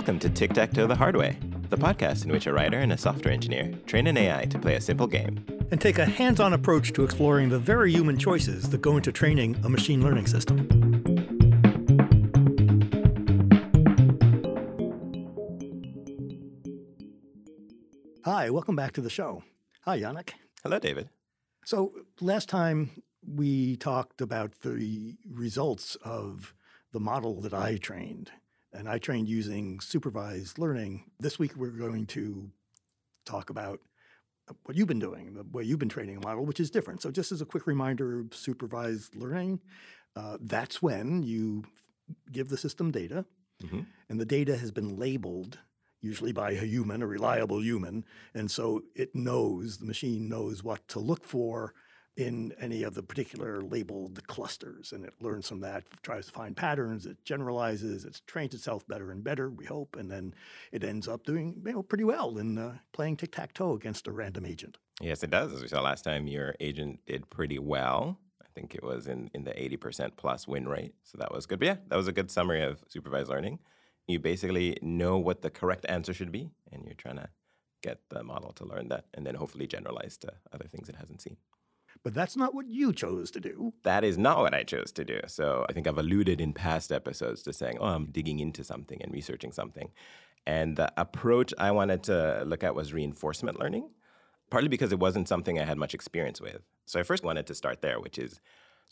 Welcome to Tic Tac Toe the Hard Way, the podcast in which a writer and a software engineer train an AI to play a simple game. and take a hands on approach to exploring the very human choices that go into training a machine learning system. Hi, welcome back to the show. Hi, Yannick. Hello, David. So, last time we talked about the results of the model that I trained, and I trained using supervised learning. This week we're going to talk about what you've been doing, the way you've been training a model, which is different. So, just as a quick reminder, supervised learning, uh, that's when you give the system data, Mhm. and the data has been labeled, usually by a human, a reliable human, and so it knows, the machine knows what to look for in any of the particular labeled clusters, and it learns from that, tries to find patterns, it generalizes, it trains itself better and better, we hope, and then it ends up doing you know, pretty well in uh, playing tic tac toe against a random agent. Yes, it does. As we saw last time, your agent did pretty well. I think it was in, in the 80% plus win rate. So that was good. But yeah, that was a good summary of supervised learning. You basically know what the correct answer should be, and you're trying to get the model to learn that and then hopefully generalize to other things it hasn't seen. But that's not what you chose to do. That is not what I chose to do. So I think I've alluded in past episodes to saying, oh, I'm digging into something and researching something. And the approach I wanted to look at was reinforcement learning, partly because it wasn't something I had much experience with. So I first wanted to start there, which is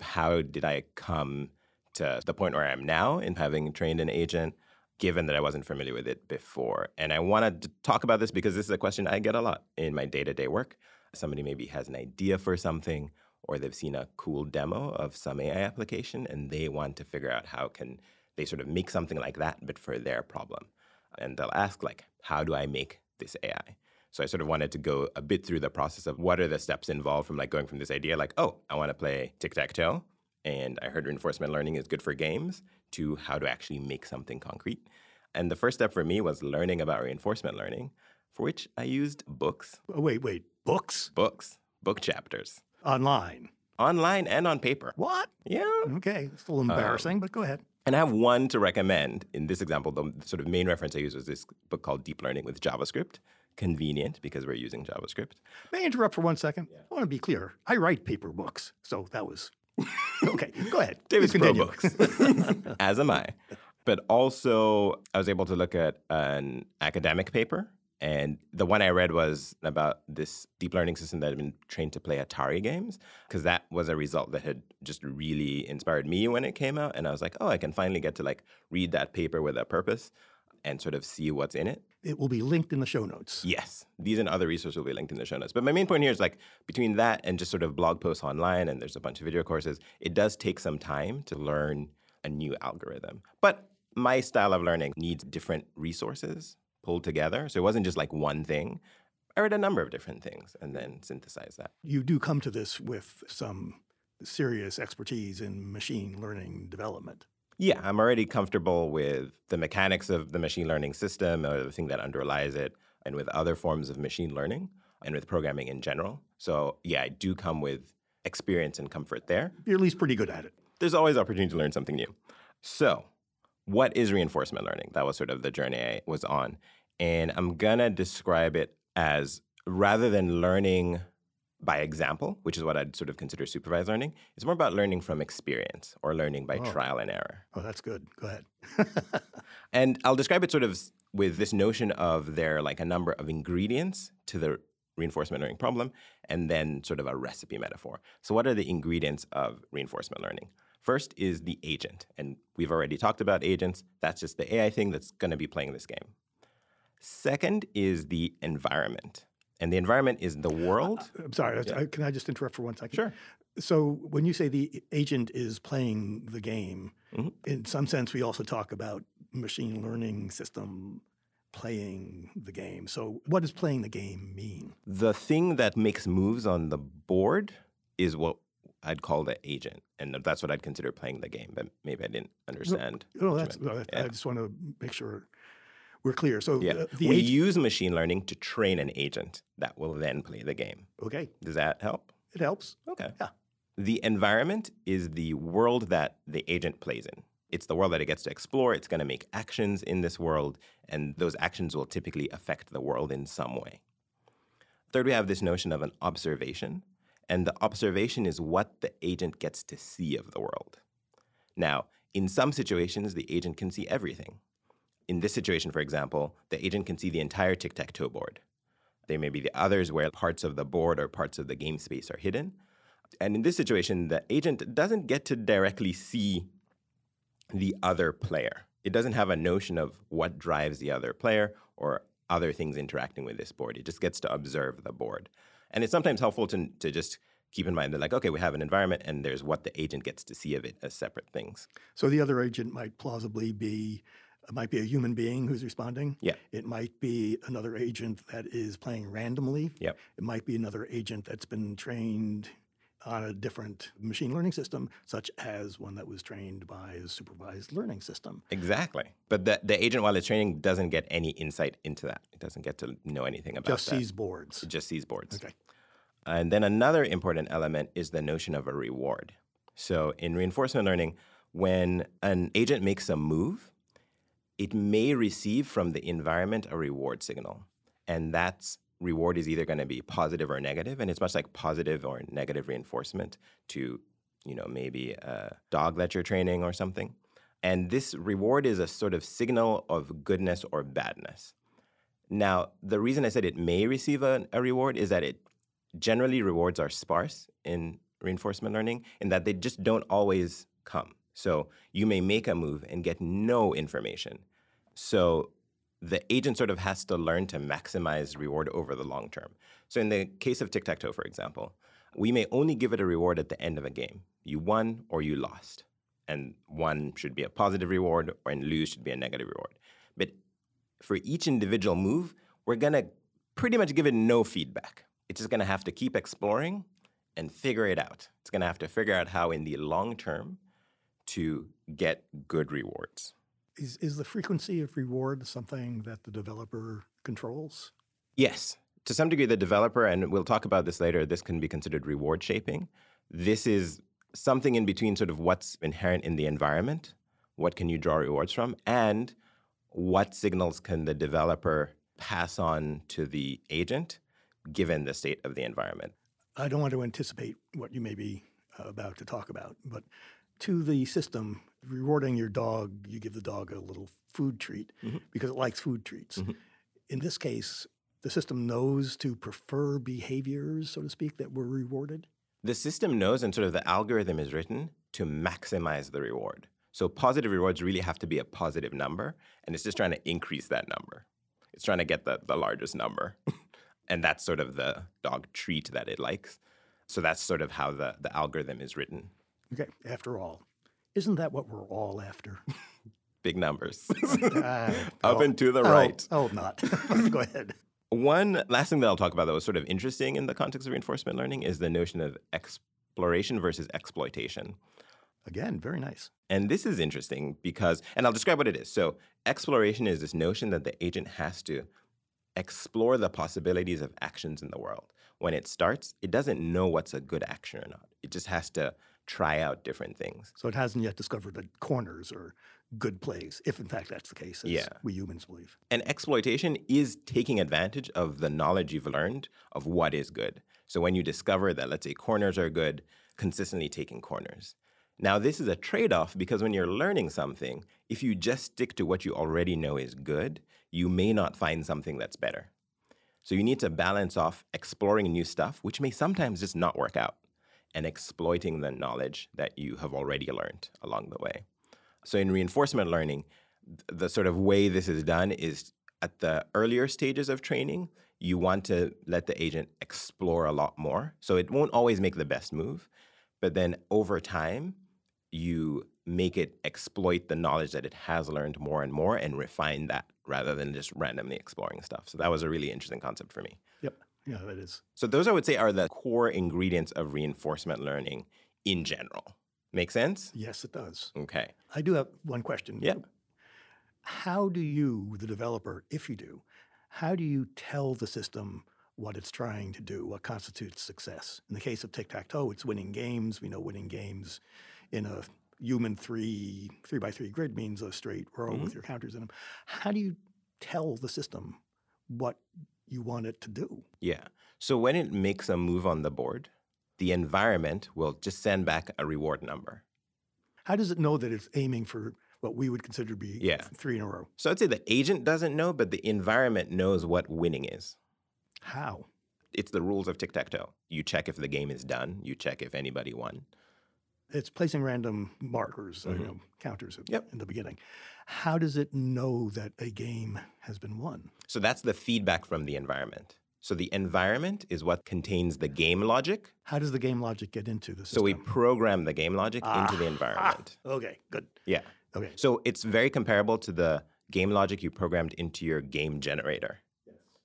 how did I come to the point where I am now in having trained an agent, given that I wasn't familiar with it before? And I wanted to talk about this because this is a question I get a lot in my day to day work. Somebody maybe has an idea for something or they've seen a cool demo of some AI application and they want to figure out how can they sort of make something like that but for their problem. And they'll ask like, how do I make this AI? So I sort of wanted to go a bit through the process of what are the steps involved from like going from this idea like, oh, I want to play tic-tac-toe and I heard reinforcement learning is good for games to how to actually make something concrete. And the first step for me was learning about reinforcement learning, for which I used books, Oh, wait, wait, books books, book chapters, online. online and on paper. What? Yeah. Okay, it's a little um, embarrassing, but go ahead. And I have one to recommend. In this example, the sort of main reference I used was this book called Deep Learning with JavaScript. Convenient because we're using JavaScript. May I interrupt for one second? I want to be clear. I write paper books, so that was okay. Go ahead. David's pro books, as am I. But also, I was able to look at an academic paper. And the one I read was about this deep learning system that had been trained to play Atari games, because that was a result that had just really inspired me when it came out. And I was like, oh, I can finally get to like read that paper with a purpose and sort of see what's in it. It will be linked in the show notes. Yes, these and other resources will be linked in the show notes. But my main point here is like between that and just sort of blog posts online, and there's a bunch of video courses, it does take some time to learn a new algorithm. But my style of learning needs different resources pulled together. So it wasn't just like one thing. I read a number of different things and then synthesized that. You do come to this with some serious expertise in machine learning development. Yeah, I'm already comfortable with the mechanics of the machine learning system or the thing that underlies it, and with other forms of machine learning and with programming in general. So, yeah, I do come with experience and comfort there. You're at least pretty good at it. There's always opportunity to learn something new. So, what is reinforcement learning? That was sort of the journey I was on. And I'm gonna describe it as rather than learning by example, which is what I'd sort of consider supervised learning, it's more about learning from experience or learning by Oh. trial and error. Oh, that's good. Go ahead. And I'll describe it sort of with this notion of there are like a number of ingredients to the reinforcement learning problem, and then sort of a recipe metaphor. So, what are the ingredients of reinforcement learning? First is the agent. And we've already talked about agents. That's just the AI thing that's going to be playing this game. Second is the environment. And the environment is the world. I'm sorry. I- Can I just interrupt for one second? Sure. So, when you say the agent is playing the game, Mhm. in some sense, we also talk about machine learning system playing the game. So, what does playing the game mean? The thing that makes moves on the board is what I'd call the agent. And that's what I'd consider playing the game. But maybe I didn't understand. What you that's. Yeah. I just want to make sure we're clear. So, Yeah. uh, we use machine learning to train an agent that will then play the game. Okay, Does that help? it helps. Okay. Yeah. The environment is the world that the agent plays in. It's the world that it gets to explore. It's going to make actions in this world, and those actions will typically affect the world in some way. Third, we have this notion of an observation, and the observation is what the agent gets to see of the world. Now, in some situations, the agent can see everything. In this situation, for example, the agent can see the entire tic tac toe board. There may be the others where parts of the board or parts of the game space are hidden. And in this situation, the agent doesn't get to directly see the other player. It doesn't have a notion of what drives the other player or other things interacting with this board. It just gets to observe the board. And it's sometimes helpful to, to just keep in mind that, like, okay, we have an environment and there's what the agent gets to see of it as separate things. So the other agent might plausibly be it might be a human being who's responding. Yeah. It might be another agent that is playing randomly. Yep. It might be another agent that's been trained on a different machine learning system, such as one that was trained by a supervised learning system. Exactly. But the, the agent, while it's training, doesn't get any insight into that. It doesn't get to know anything about Just that. sees boards. It just sees boards. Okay. And then another important element is the notion of a reward. So in reinforcement learning, when an agent makes a move, it may receive from the environment a reward signal. And that's reward is either going to be positive or negative, and it's much like positive or negative reinforcement to, you know, maybe a dog that you're training or something. And this reward is a sort of signal of goodness or badness. Now, the reason I said it may receive a, a reward is that it generally rewards are sparse in reinforcement learning in that they just don't always come. So you may make a move and get no information. So the agent sort of has to learn to maximize reward over the long term. So in the case of tic tac toe, for example, we may only give it a reward at the end of a game. You won or you lost. And one should be a positive reward, or and lose should be a negative reward. But for each individual move, we're gonna pretty much give it no feedback. It's just gonna have to keep exploring and figure it out. It's gonna have to figure out how, in the long term, to get good rewards. Is, is the frequency of reward something that the developer controls? Yes, to some degree, the developer, and we'll talk about this later, this can be considered reward shaping. This is something in between sort of what's inherent in the environment, what can you draw rewards from, and what signals can the developer pass on to the agent given the state of the environment. I don't want to anticipate what you may be uh, about to talk about, but to the system, rewarding your dog, you give the dog a little food treat Mhm. because it likes food treats. Mhm. In this case, the system knows to prefer behaviors, so to speak, that were rewarded. The system knows, and sort of the algorithm is written to maximize the reward. So positive rewards really have to be a positive number, and it's just trying to increase that number. It's trying to get the, the largest number. and that's sort of the dog treat that it likes. So that's sort of how the, the algorithm is written. Okay, after all, isn't that what we're all after? Big numbers. Ah, Up oh, and to the oh, right. Oh, not. Go ahead. One last thing that I'll talk about that was sort of interesting in the context of reinforcement learning is the notion of exploration versus exploitation. Again, very nice. And this is interesting because, and I'll describe what it is. So, exploration is this notion that the agent has to explore the possibilities of actions in the world. When it starts, it doesn't know what's a good action or not. It just has to try out different things. So it hasn't yet discovered that corners are good plays, if in fact that's the case, as Yeah. we humans believe. And exploitation is taking advantage of the knowledge you've learned of what is good. So when you discover that, let's say, corners are good, consistently taking corners. Now, this is a trade off because when you're learning something, if you just stick to what you already know is good, you may not find something that's better. So you need to balance off exploring new stuff, which may sometimes just not work out, and exploiting the knowledge that you have already learned along the way. So in reinforcement learning, the sort of way this is done is at the earlier stages of training, you want to let the agent explore a lot more. So it won't always make the best move, but then over time, you make it exploit the knowledge that it has learned more and more and refine that rather than just randomly exploring stuff. So that was a really interesting concept for me. Yeah, that is. So those I would say are the core ingredients of reinforcement learning in general. Make sense? Yes, it does. Okay. I do have one question. Yeah. How do you, the developer, if you do, how do you tell the system what it's trying to do, what constitutes success? In the case of tic tac toe, it's winning games. We know winning games in a human three three by three grid means a straight row Mhm. with your counters in them. How do you tell the system what you want it to do? Yeah. So when it makes a move on the board, the environment will just send back a reward number. How does it know that it's aiming for what we would consider to be Yeah. three in a row? So I'd say the agent doesn't know, but the environment knows what winning is. How? It's the rules of tic tac toe. You check if the game is done, you check if anybody won. It's placing random markers, uh, you know, counters at- Yep. in the beginning. How does it know that a game has been won? So that's the feedback from the environment. So the environment is what contains the game logic. How does the game logic get into the system? So we program the game logic into the Ah, environment. Okay, good. Yeah. Okay. So it's very comparable to the game logic you programmed into your game generator.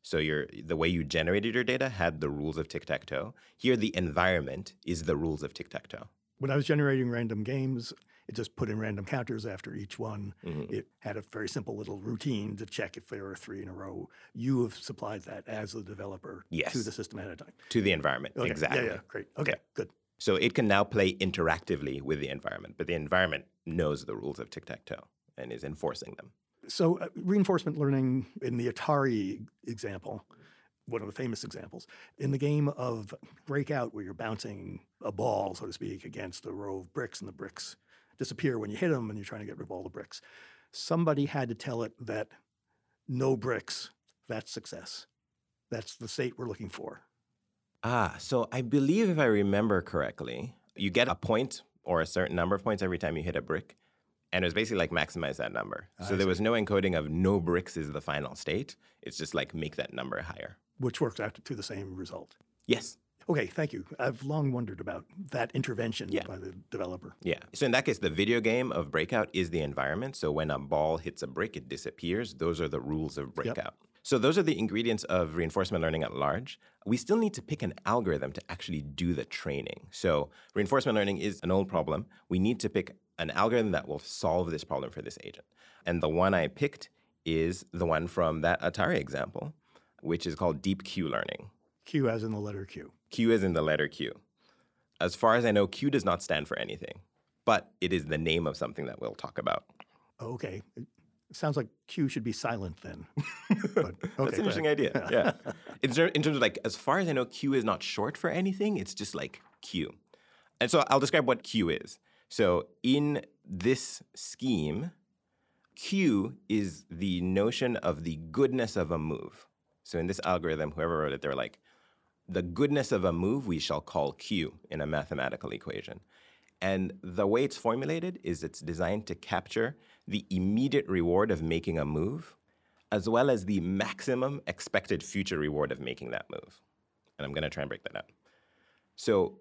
So your the way you generated your data had the rules of tic tac toe. Here, the environment is the rules of tic tac toe. When I was generating random games, it just put in random counters after each one. Mhm. It had a very simple little routine to check if there were three in a row. You have supplied that as a developer to the system ahead of time. to the environment. Okay, Exactly. Yeah, yeah, great. Okay, good. So it can now play interactively with the environment, but the environment knows the rules of tic tac toe and is enforcing them. So, uh, reinforcement learning in the Atari example, one of the famous examples, in the game of Breakout, where you're bouncing a ball, so to speak, against a row of bricks, and the bricks disappear when you hit them, and you're trying to get rid of all the bricks. Somebody had to tell it that no bricks, that's success. That's the state we're looking for. Ah, so I believe if I remember correctly, you get a point or a certain number of points every time you hit a brick. And it was basically like maximize that number. So I there was no encoding of no bricks is the final state. It's just like make that number higher. Which works out to the same result. Yes. Okay, thank you. I've long wondered about that intervention Yeah. by the developer. Yeah. So in that case, the video game of Breakout is the environment. So when a ball hits a brick, it disappears. Those are the rules of Breakout. So those are the ingredients of reinforcement learning at large. We still need to pick an algorithm to actually do the training. So reinforcement learning is an old problem. We need to pick an algorithm that will solve this problem for this agent. And the one I picked is the one from that Atari example, which is called deep Q learning. Q as in the letter Q. Q as in the letter Q. As far as I know, Q does not stand for anything, but it is the name of something that we'll talk about. Oh, okay. It sounds like Q should be silent then. But, okay, That's an interesting idea. Yeah. in, ter- in terms of like, as far as I know, Q is not short for anything. It's just like Q. And so I'll describe what Q is. So in this scheme, Q is the notion of the goodness of a move. So in this algorithm, whoever wrote it, they were like, the goodness of a move we shall call Q in a mathematical equation. And the way it's formulated is it's designed to capture the immediate reward of making a move, as well as the maximum expected future reward of making that move. And I'm going to try and break that up. So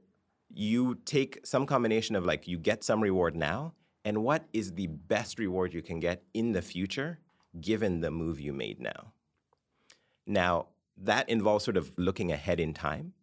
you take some combination of like you get some reward now, and what is the best reward you can get in the future given the move you made now. Now, that involves sort of looking ahead in time.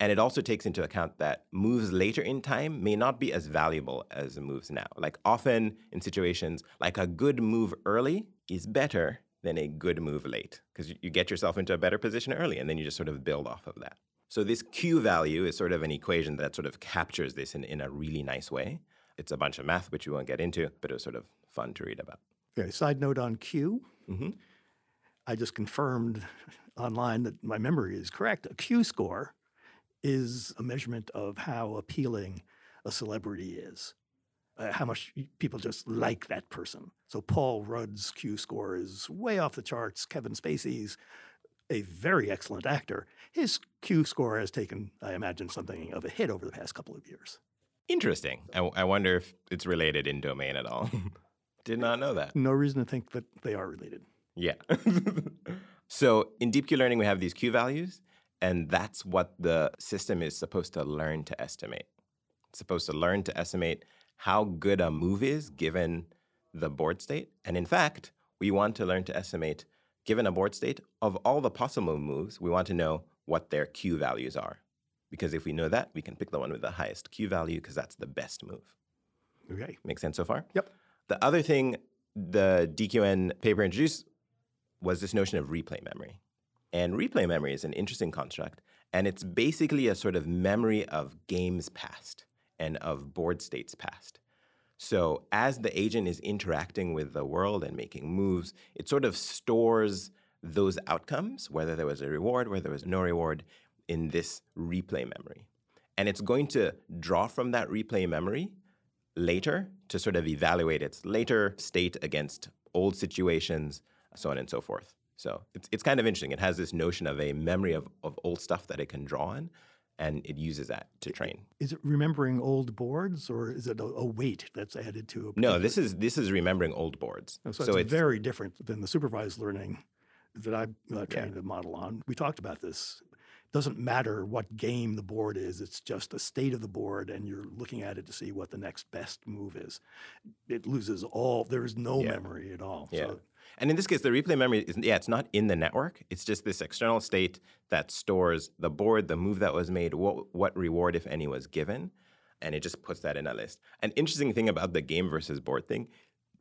And it also takes into account that moves later in time may not be as valuable as moves now. Like often in situations, like a good move early is better than a good move late because you get yourself into a better position early and then you just sort of build off of that. So this Q value is sort of an equation that sort of captures this in, in a really nice way. It's a bunch of math, which we won't get into, but it was sort of fun to read about. Okay, side note on Q. Mhm. I just confirmed online that my memory is correct. A Q score is a measurement of how appealing a celebrity is, uh, how much people just like that person. So Paul Rudd's Q score is way off the charts. Kevin Spacey's a very excellent actor. His Q score has taken, I imagine, something of a hit over the past couple of years. Interesting. I, I wonder if it's related in domain at all. Did not know that. No reason to think that they are related. Yeah. so in deep Q learning, we have these Q values, and that's what the system is supposed to learn to estimate. It's supposed to learn to estimate how good a move is given the board state. And in fact, we want to learn to estimate, given a board state, of all the possible moves, we want to know what their Q values are. Because if we know that, we can pick the one with the highest Q value because that's the best move. Okay. Make sense so far? Yep. The other thing the DQN paper introduced was this notion of replay memory. And replay memory is an interesting construct, and it's basically a sort of memory of games past and of board states past. So as the agent is interacting with the world and making moves, it sort of stores those outcomes, whether there was a reward, whether there was no reward, in this replay memory. And it's going to draw from that replay memory later to sort of evaluate its later state against old situations, so on and so forth. So it's, it's kind of interesting. It has this notion of a memory of, of old stuff that it can draw on and it uses that to train. Is it remembering old boards, or is it a, a weight that's added to? A no, this is this is remembering old boards. Oh, so, so, it's, it's very different than the supervised learning that I uh, trained yeah. the model on. We talked about this. It doesn't matter what game the board is; it's just a state of the board, and you're looking at it to see what the next best move is. It loses all. There is no yeah. memory at all. Yeah. So and in this case, the replay memory is yeah, it's not in the network. It's just this external state that stores the board, the move that was made, what what reward, if any, was given, and it just puts that in a list. An interesting thing about the game versus board thing,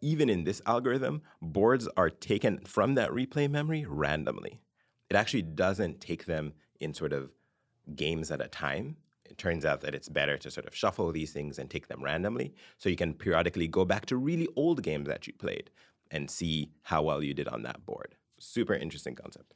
even in this algorithm, boards are taken from that replay memory randomly. It actually doesn't take them in sort of games at a time. It turns out that it's better to sort of shuffle these things and take them randomly. So you can periodically go back to really old games that you played and see how well you did on that board. Super interesting concept.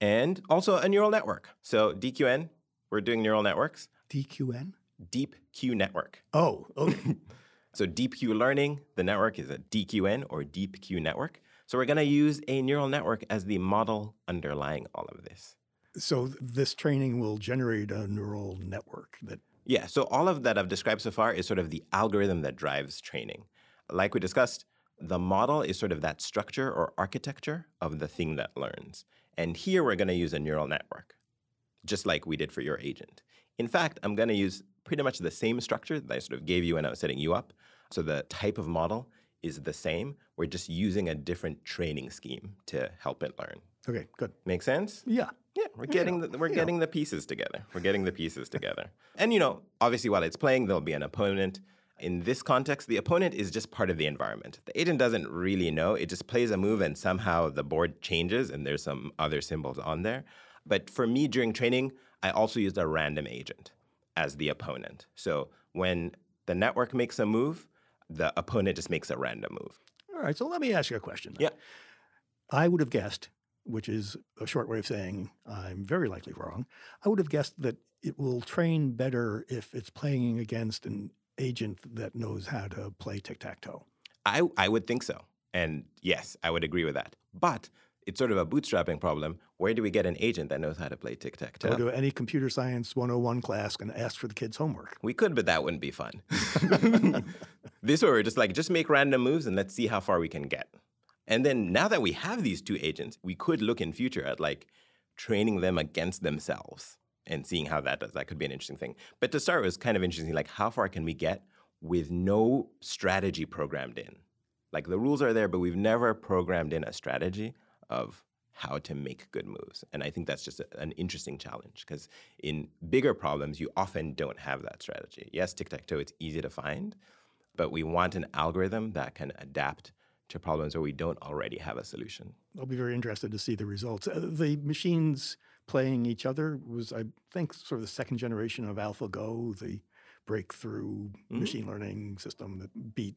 And also a neural network. So DQN, we're doing neural networks. DQN? Deep Q network. Oh, okay. so Deep Q learning, the network is a DQN or Deep Q network. So we're going to use a neural network as the model underlying all of this. So this training will generate a neural network that Yeah, so all of that I've described so far is sort of the algorithm that drives training. Like we discussed, the model is sort of that structure or architecture of the thing that learns. And here we're going to use a neural network, just like we did for your agent. In fact, I'm going to use pretty much the same structure that I sort of gave you when I was setting you up. So the type of model is the same. We're just using a different training scheme to help it learn. Okay, good. Make sense? Yeah. Yeah, we're getting the, we're yeah. getting the pieces together. We're getting the pieces together. And you know, obviously while it's playing, there'll be an opponent in this context, the opponent is just part of the environment. The agent doesn't really know. It just plays a move and somehow the board changes and there's some other symbols on there. But for me during training, I also used a random agent as the opponent. So when the network makes a move, the opponent just makes a random move. All right, so let me ask you a question. Yeah. I would have guessed, which is a short way of saying I'm very likely wrong, I would have guessed that it will train better if it's playing against an agent that knows how to play tic tac toe. I, I would think so. And yes, I would agree with that. But it's sort of a bootstrapping problem. Where do we get an agent that knows how to play tic tac toe? Go to any computer science 101 class and ask for the kids' homework. We could, but that wouldn't be fun. this way, we're just like, just make random moves and let's see how far we can get. And then now that we have these two agents, we could look in future at like training them against themselves and seeing how that does. That could be an interesting thing. But to start, it was kind of interesting. Like, how far can we get with no strategy programmed in? Like, the rules are there, but we've never programmed in a strategy of how to make good moves. And I think that's just a, an interesting challenge because in bigger problems, you often don't have that strategy. Yes, tic tac toe, it's easy to find, but we want an algorithm that can adapt to problems where we don't already have a solution. I'll be very interested to see the results. Uh, the machines playing each other was, I think, sort of the second generation of AlphaGo, the breakthrough mm-hmm. machine learning system that beat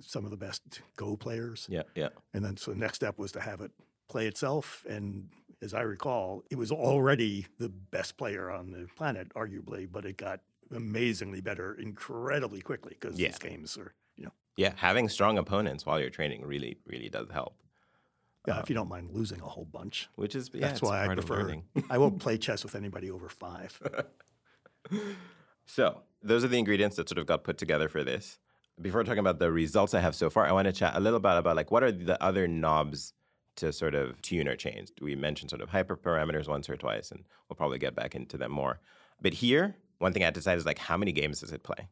some of the best Go players. Yeah, yeah. And then so the next step was to have it play itself. And as I recall, it was already the best player on the planet, arguably, but it got amazingly better incredibly quickly because yeah. these games are, you know. Yeah, having strong opponents while you're training really, really does help. Yeah, um, if you don't mind losing a whole bunch. Which is yeah, that's why I prefer. I won't play chess with anybody over five. so those are the ingredients that sort of got put together for this. Before talking about the results I have so far, I want to chat a little bit about like what are the other knobs to sort of tune or change. We mentioned sort of hyperparameters once or twice, and we'll probably get back into them more. But here, one thing I decided is like how many games does it play?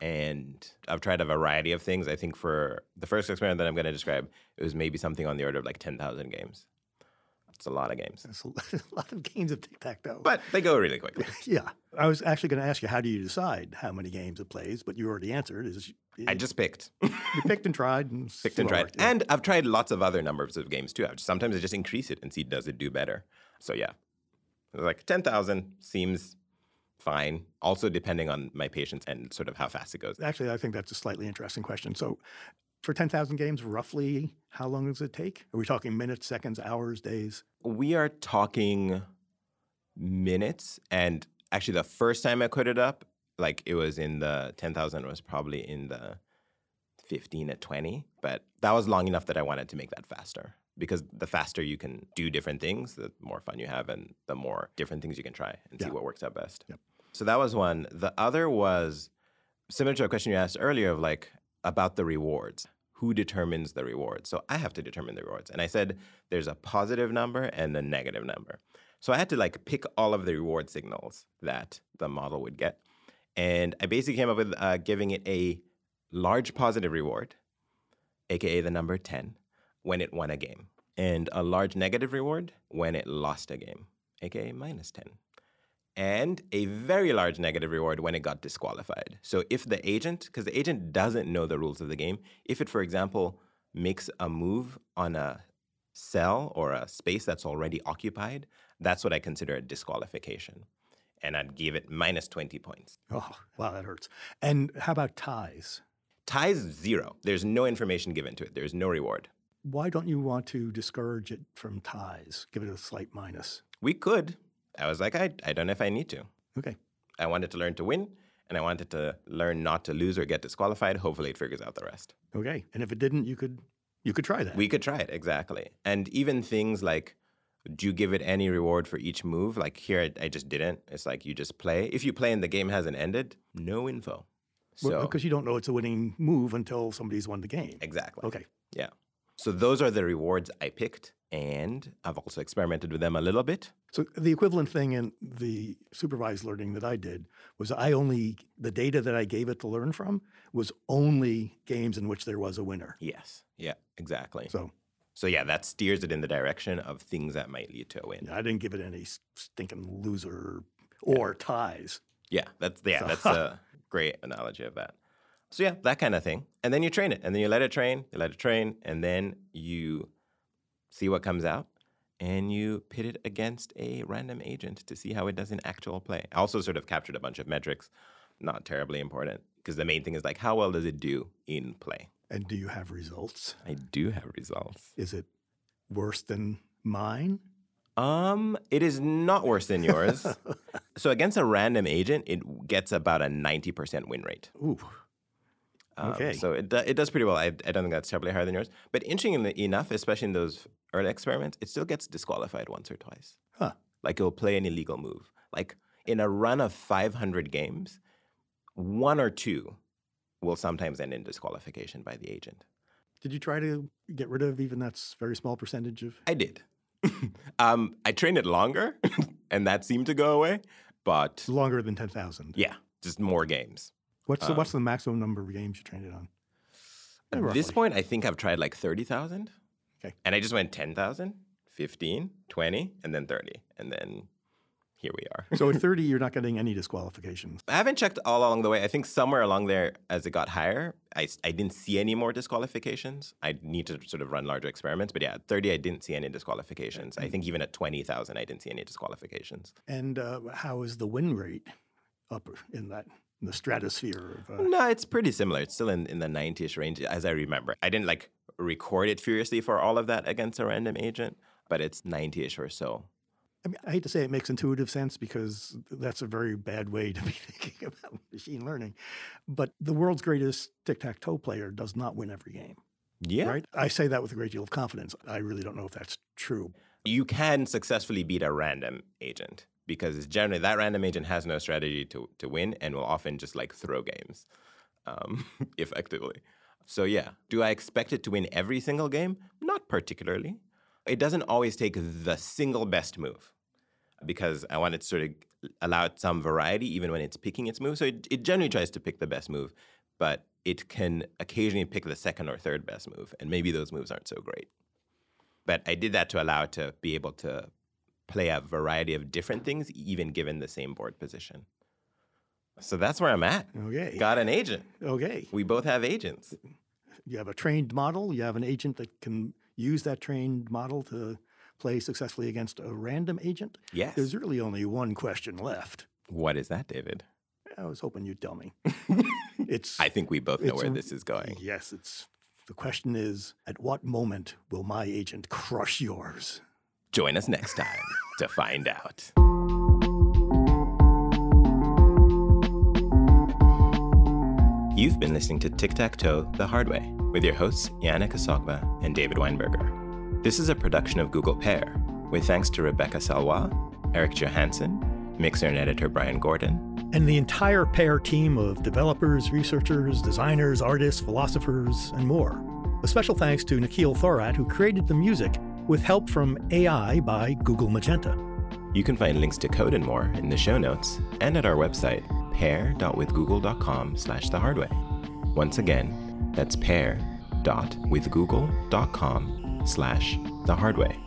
And I've tried a variety of things. I think for the first experiment that I'm going to describe, it was maybe something on the order of like 10,000 games. It's a lot of games. It's a lot of games of tic tac toe. But they go really quickly. yeah. I was actually going to ask you, how do you decide how many games it plays? But you already answered. Is I just picked. you picked and tried and picked and tried. Yeah. And I've tried lots of other numbers of games too. Sometimes I just increase it and see does it do better. So yeah, like 10,000 seems fine. Also, depending on my patience and sort of how fast it goes. Actually, I think that's a slightly interesting question. So, for 10,000 games, roughly how long does it take? Are we talking minutes, seconds, hours, days? We are talking minutes. And actually, the first time I put it up, like it was in the 10,000 was probably in the 15 at 20. But that was long enough that I wanted to make that faster because the faster you can do different things, the more fun you have and the more different things you can try and Yeah. see what works out best. Yep. So that was one. The other was similar to a question you asked earlier of like about the rewards. Who determines the rewards? So I have to determine the rewards. And I said there's a positive number and a negative number. So I had to like pick all of the reward signals that the model would get. And I basically came up with uh, giving it a large positive reward, aka the number 10, when it won a game, and a large negative reward when it lost a game, aka minus 10 and a very large negative reward when it got disqualified. So if the agent, because the agent doesn't know the rules of the game, if it, for example, makes a move on a cell or a space that's already occupied, that's what I consider a disqualification. And I'd give it minus 20 points. Oh, wow, that hurts. And how about ties? Ties zero. There's no information given to it. There's no reward. Why don't you want to discourage it from ties? Give it a slight minus. We could. I was like, I, I don't know if I need to. Okay. I wanted to learn to win, and I wanted to learn not to lose or get disqualified. Hopefully, it figures out the rest. Okay. And if it didn't, you could you could try that. We could try it, exactly. And even things like, do you give it any reward for each move? Like here, I, I just didn't. It's like you just play. If you play and the game hasn't ended, no info. So, because you don't know it's a winning move until somebody's won the game. exactly. Okay. Yeah. So those are the rewards I picked. And I've also experimented with them a little bit. So the equivalent thing in the supervised learning that I did was I only the data that I gave it to learn from was only games in which there was a winner. Yes. Yeah, exactly. So So yeah, that steers it in the direction of things that might lead to a win. I didn't give it any stinking loser or ties. Yeah, that's yeah, So- that's a great analogy of that. So yeah, that kind of thing. And then you train it, and then you let it train, you let it train, and then you see what comes out, and you pit it against a random agent to see how it does in actual play. I also sort of captured a bunch of metrics, not terribly important, because the main thing is like how well does it do in play. And do you have results? I do have results. Is it worse than mine? Um, it is not worse than yours. so against a random agent, it gets about a ninety percent win rate. Ooh. Um, Okay. So it, do, it does pretty well. I, I don't think that's terribly higher than yours. But interestingly enough, especially in those early experiments, it still gets disqualified once or twice. Huh. Like it'll play an illegal move. Like in a run of 500 games, one or two will sometimes end in disqualification by the agent. Did you try to get rid of even that very small percentage of? I did. um, I trained it longer, and that seemed to go away. But Longer than 10,000. yeah, just more games. What's, the, what's the maximum number of games you trained it on? At Yeah, this point, I think I've tried like 30,000. Okay. And I just went 10,000, 15, 20, and then 30. And then here we are. So at 30, you're not getting any disqualifications. I haven't checked all along the way. I think somewhere along there, as it got higher, I, I didn't see any more disqualifications. I need to sort of run larger experiments. But yeah, at 30, I didn't see any disqualifications. I think even at 20,000, I didn't see any disqualifications. And uh, how is the win rate up in that in the stratosphere of? Uh, No, it's pretty similar. It's still in, in the 90-ish range, as I remember. I didn't like record it furiously for all of that against a random agent, but it's 90-ish or so. I, mean, I hate to say it makes intuitive sense because that's a very bad way to be thinking about machine learning. But the world's greatest tic tac toe player does not win every game, Yeah. right? I say that with a great deal of confidence. I really don't know if that's true. You can successfully beat a random agent because generally that random agent has no strategy to, to win and will often just like throw games um, effectively. So, yeah, do I expect it to win every single game? Not particularly. It doesn't always take the single best move because I want it to sort of allow it some variety even when it's picking its move. So, it, it generally tries to pick the best move, but it can occasionally pick the second or third best move, and maybe those moves aren't so great but I did that to allow it to be able to play a variety of different things, even given the same board position. So that's where I'm at. Okay. Got an agent. Okay. We both have agents. You have a trained model, you have an agent that can use that trained model to play successfully against a random agent. Yes. There's really only one question left. What is that, David? I was hoping you'd tell me. it's I think we both know where a- this is going. yes, it's the question is at what moment will my agent crush yours? Join us next time to find out. You've been listening to Tic Tac Toe the Hard Way with your hosts, Yannick Assogba and David Weinberger. This is a production of Google Pair, with thanks to Rebecca Salois, Eric Johansson, mixer and editor Brian Gordon, And the entire pair team of developers, researchers, designers, artists, philosophers, and more. A special thanks to Nikhil Thorat, who created the music with help from AI by Google Magenta. You can find links to code and more in the show notes and at our website, pair.withgoogle.com slash the hard way. Once again, that's pair.withgoogle.com slash the hard way.